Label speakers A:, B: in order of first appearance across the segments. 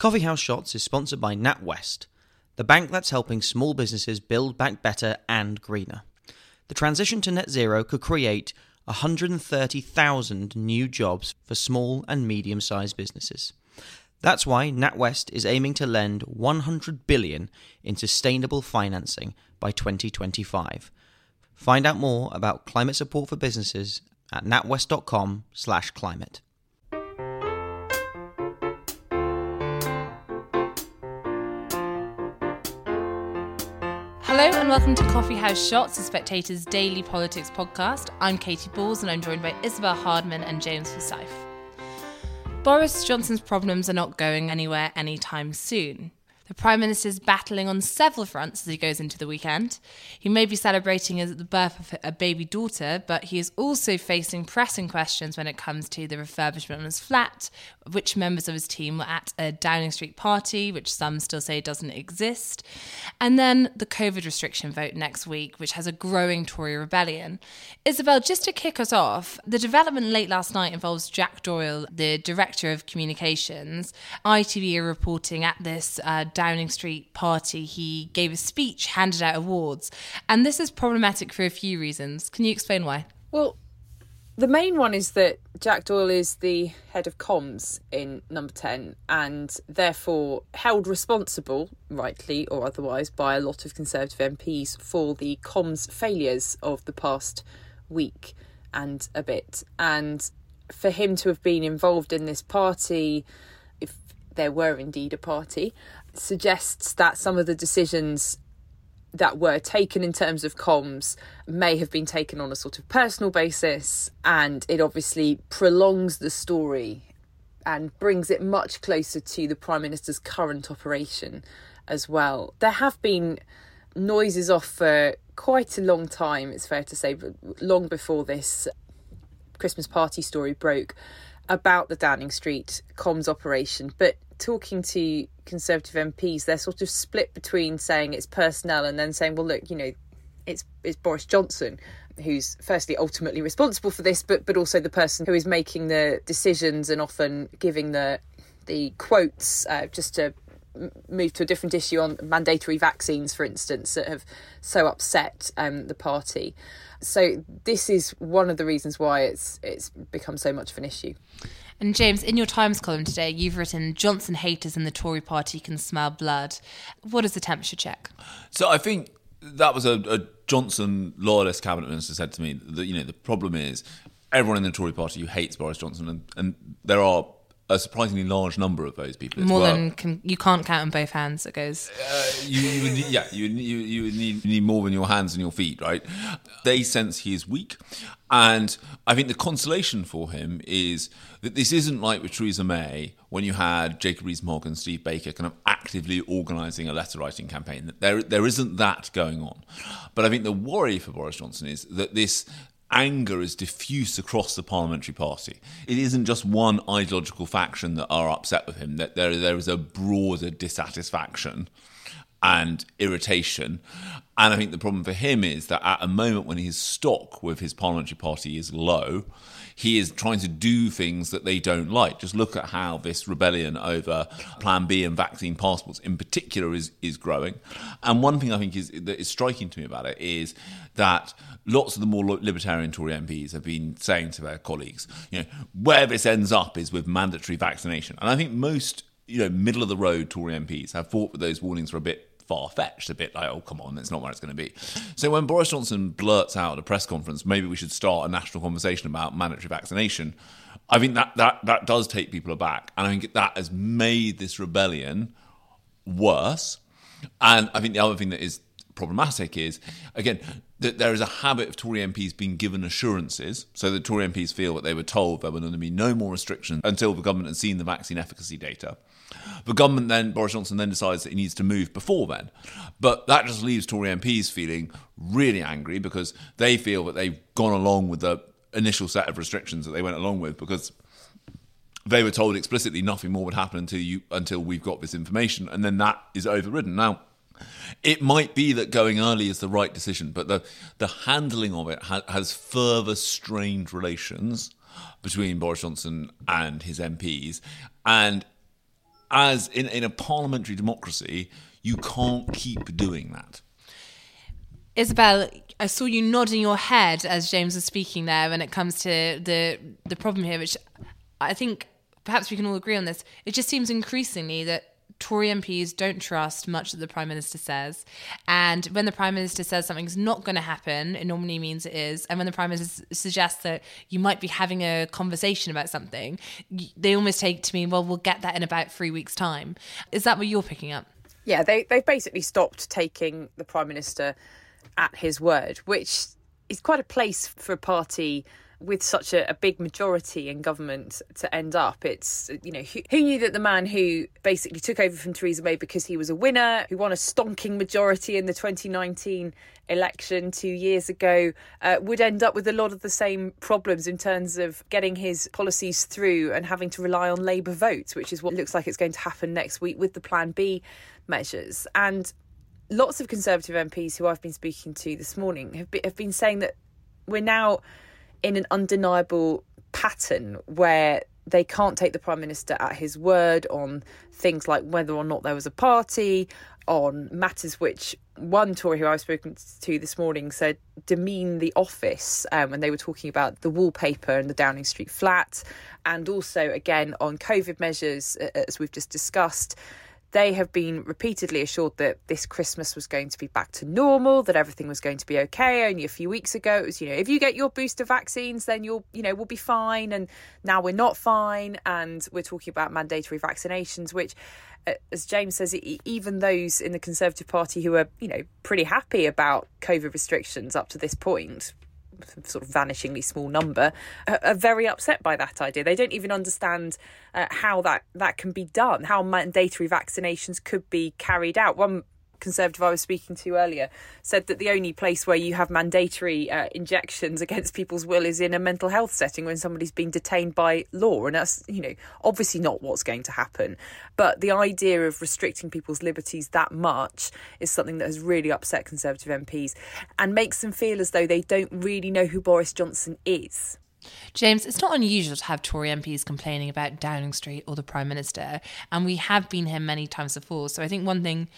A: Coffee House Shots is sponsored by NatWest, the bank that's helping small businesses build back better and greener. The transition to net zero could create 130,000 new jobs for small and medium sized businesses. That's why NatWest is aiming to lend 100 billion in sustainable financing by 2025. Find out more about climate support for businesses at natwest.com/climate.
B: and welcome to Coffee House Shots, the Spectator's daily politics podcast. I'm Katy Balls and I'm joined by Isabel Hardman and James Forsyth. Boris Johnson's problems are not going anywhere anytime soon. The Prime Minister is battling on several fronts as he goes into the weekend. He may be celebrating the birth of a baby daughter, but he is also facing pressing questions when it comes to the refurbishment of his flat, which members of his team were at a Downing Street party, which some still say doesn't exist, and then the COVID restriction vote next week, which has a growing Tory rebellion. Isabel, just to kick us off, the development late last night involves Jack Doyle, the Director of Communications. ITV are reporting at this uh, Downing Street party, he gave a speech, handed out awards. And this is problematic for a few reasons. Can you explain why?
C: Well, the main one is that Jack Doyle is the head of comms in Number 10 and therefore held responsible, rightly or otherwise, by a lot of Conservative MPs for the comms failures of the past week and a bit. And for him to have been involved in this party, if there were indeed a party, suggests that some of the decisions that were taken in terms of comms may have been taken on a sort of personal basis, and it obviously prolongs the story and brings it much closer to the Prime Minister's current operation as well. There have been noises off for quite a long time, it's fair to say, long before this Christmas party story broke about the Downing Street comms operation. But talking to Conservative MPs, they're sort of split between saying it's personnel and then saying, well, look, you know, it's it's Boris Johnson who's firstly ultimately responsible for this, but but also the person who is making the decisions and often giving the the quotes. Uh, just to move to a different issue on mandatory vaccines, for instance, that have so upset um, the party. So this is one of the reasons why it's it's become so much of an issue.
B: And James, in your Times column today, you've written Johnson haters in the Tory party can smell blood. What is the temperature check?
D: So I think that was a, a Johnson loyalist cabinet minister said to me that you know the problem is everyone in the Tory party who hates Boris Johnson, and, and there are a surprisingly large number of those people.
B: More
D: well.
B: than can, you can't count on both hands. It goes.
D: Uh, you, you would need, yeah, you you you would need, you need more than your hands and your feet, right? They sense he is weak, and I think the consolation for him is that this isn't like with Theresa May when you had Jacob Rees-Mogg and Steve Baker kind of actively organising a letter writing campaign. There there isn't that going on, but I think the worry for Boris Johnson is that this anger is diffuse across the parliamentary party. It isn't just one ideological faction that are upset with him, that there, there is a broader dissatisfaction and irritation. And I think the problem for him is that at a moment when his stock with his parliamentary party is low, he is trying to do things that they don't like. Just look at how this rebellion over Plan B and vaccine passports, in particular, is is growing. And one thing I think is that is striking to me about it is that lots of the more libertarian Tory MPs have been saying to their colleagues, you know, where this ends up is with mandatory vaccination. And I think most you know middle of the road Tory MPs have thought that those warnings were a bit far fetched, a bit like, oh, come on, that's not where it's going to be. So when Boris Johnson blurts out at a press conference, maybe we should start a national conversation about mandatory vaccination, I think that, that, that does take people aback. And I think that has made this rebellion worse. And I think the other thing that is problematic is, again, that there is a habit of Tory MPs being given assurances. So the Tory MPs feel that they were told there were going to be no more restrictions until the government had seen the vaccine efficacy data. The government then, Boris Johnson then decides that he needs to move before then. But that just leaves Tory MPs feeling really angry because they feel that they've gone along with the initial set of restrictions that they went along with because they were told explicitly nothing more would happen until you until we've got this information and then that is overridden. Now it might be that going early is the right decision, but the the handling of it ha- has further strained relations between Boris Johnson and his MPs, and as in, in a parliamentary democracy, you can't keep doing that.
B: Isabel, I saw you nodding your head as James was speaking there when it comes to the the problem here, which I think perhaps we can all agree on this. It just seems increasingly that Tory MPs don't trust much that the Prime Minister says. And when the Prime Minister says something's not going to happen, it normally means it is. And when the Prime Minister suggests that you might be having a conversation about something, they almost take to mean, well, we'll get that in about three weeks' time. Is that what you're picking up?
C: Yeah, they, they've basically stopped taking the Prime Minister at his word, which is quite a place for a party with such a, a, big majority in government to end up. It's, you know, who, who, knew that the man who basically took over from Theresa May because he was a winner, who won a stonking majority in the 2019 election two years ago, uh, would end up with a lot of the same problems in terms of getting his policies through and having to rely on Labour votes, which is what looks like it's going to happen next week with the Plan B measures. And lots of Conservative MPs who I've been speaking to this morning have been, have been saying that we're now in an undeniable pattern where they can't take the prime minister at his word on things like whether or not there was a party on matters which one Tory who I've spoken to this morning said demean the office um, when they were talking about the wallpaper and the Downing Street flat, and also again on COVID measures as we've just discussed they have been repeatedly assured that this Christmas was going to be back to normal, that everything was going to be okay. Only a few weeks ago, it was, you know, if you get your booster vaccines, then you'll, you know, we'll be fine. And now we're not fine. And we're talking about mandatory vaccinations, which, uh, as James says, even those in the Conservative Party who are, you know, pretty happy about COVID restrictions up to this point, sort of vanishingly small number, are, very upset by that idea. They don't even understand uh, how that, that can be done, how mandatory vaccinations could be carried out. One Conservative I was speaking to earlier said that the only place where you have mandatory uh, injections against people's will is in a mental health setting when somebody's been detained by law. And that's, you know, obviously not what's going to happen. But the idea of restricting people's liberties that much is something that has really upset Conservative MPs and makes them feel as though they don't really know who Boris Johnson is.
B: James, it's not unusual to have Tory MPs complaining about Downing Street or the Prime Minister, and we have been here many times before. So I think one thing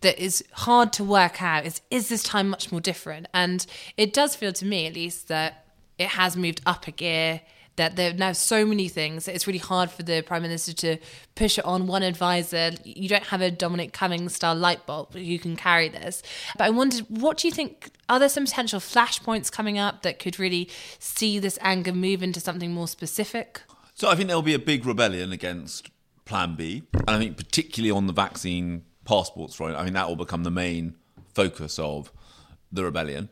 B: that is hard to work out is is this time much more different? And it does feel to me, at least, that it has moved up a gear. That there are now so many things that it's really hard for the prime minister to push it on one advisor. You don't have a Dominic Cummings style light bulb who can carry this. But I wondered, what do you think? Are there some potential flashpoints coming up that could really see this anger move into something more specific?
D: So I think there'll be a big rebellion against Plan B, and I think particularly on the vaccine passports right? I mean, that will become the main focus of the rebellion.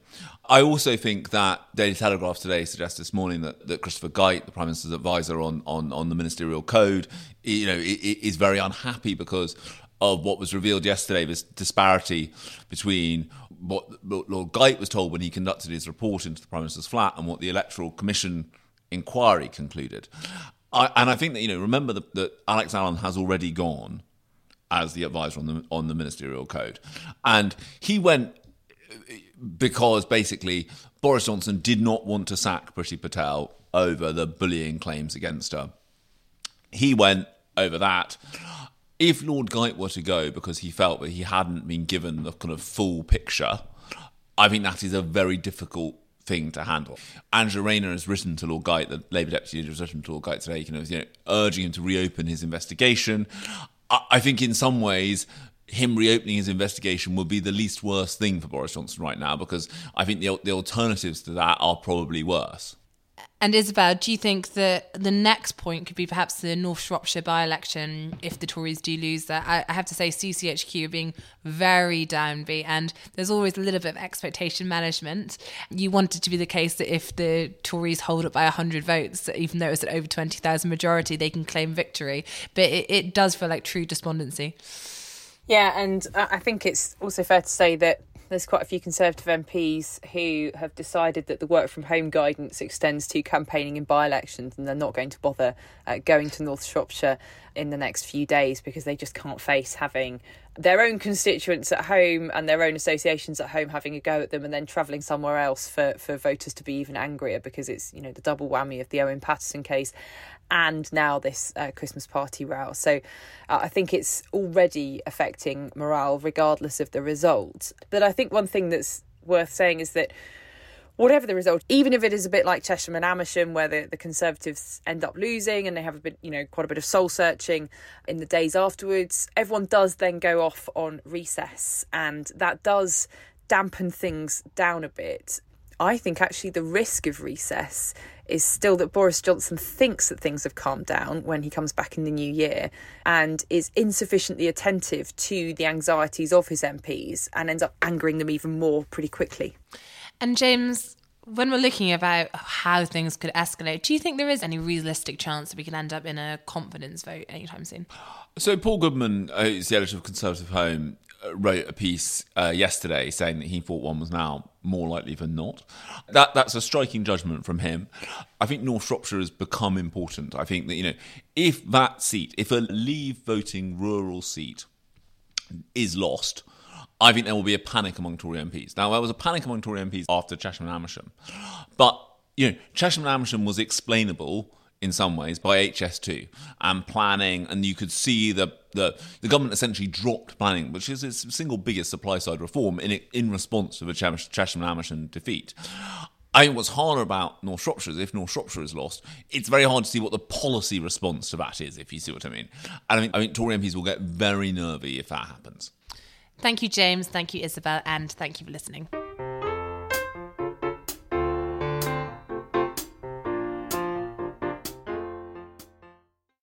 D: I also think that Daily Telegraph today suggests this morning that, that Christopher Geidt, the Prime Minister's advisor on, on, on the ministerial code, you know, is very unhappy because of what was revealed yesterday, this disparity between what Lord Geidt was told when he conducted his report into the Prime Minister's flat and what the Electoral Commission inquiry concluded. I, and I think that, you know, remember that, that Alex Allan has already gone as the advisor on the on the ministerial code, and he went because basically Boris Johnson did not want to sack Priti Patel over the bullying claims against her. He went over that. If Lord Geidt were to go because he felt that he hadn't been given the kind of full picture, I think that is a very difficult thing to handle. Angela Rayner has written to Lord Geidt, the Labour deputy has written to Lord Geidt today, you know, you know, urging him to reopen his investigation. I think in some ways him reopening his investigation would be the least worst thing for Boris Johnson right now because I think the the alternatives to that are probably worse.
B: And Isabel, do you think that the next point could be perhaps the North Shropshire by election if the Tories do lose that? I, I have to say, CCHQ are being very downbeat, and there's always a little bit of expectation management. You want it to be the case that if the Tories hold it by 100 votes, even though it's an over 20,000 majority, they can claim victory. But it, it does feel like true despondency.
C: Yeah, and I think it's also fair to say that there's quite a few Conservative MPs who have decided that the work from home guidance extends to campaigning in by elections and they're not going to bother uh, going to North Shropshire in the next few days because they just can't face having their own constituents at home and their own associations at home having a go at them and then travelling somewhere else for, for voters to be even angrier because it's, you know, the double whammy of the Owen Paterson case and now this uh, Christmas party row. So uh, I think it's already affecting morale regardless of the result. But I think one thing that's worth saying is that whatever the result, even if it is a bit like Chesham and Amersham, where the, the Conservatives end up losing and they have a bit, you know, quite a bit of soul searching in the days afterwards, everyone does then go off on recess, and that does dampen things down a bit. I think actually the risk of recess is still that Boris Johnson thinks that things have calmed down when he comes back in the new year and is insufficiently attentive to the anxieties of his MPs and ends up angering them even more pretty quickly.
B: And James, when we're looking about how things could escalate, do you think there is any realistic chance that we can end up in a confidence vote anytime soon?
D: So Paul Goodman, uh, who's the editor of Conservative Home, uh, wrote a piece uh, yesterday saying that he thought one was now more likely than not. That that's a striking judgment from him. I think North Shropshire has become important. I think that you know if that seat, if a Leave voting rural seat is lost, I think there will be a panic among Tory MPs. Now, there was a panic among Tory MPs after Chesham and Amersham, but you know, Chesham and Amersham was explainable in some ways by HS2 and planning, and you could see the the, the government essentially dropped planning, which is its single biggest supply side reform in in response to the Chesham and Amersham defeat. I think what's harder about North Shropshire is if North Shropshire is lost, it's very hard to see what the policy response to that is, if you see what I mean. And I think, I think Tory MPs will get very nervy if that happens.
B: Thank you, James. Thank you, Isabel. And thank you for listening.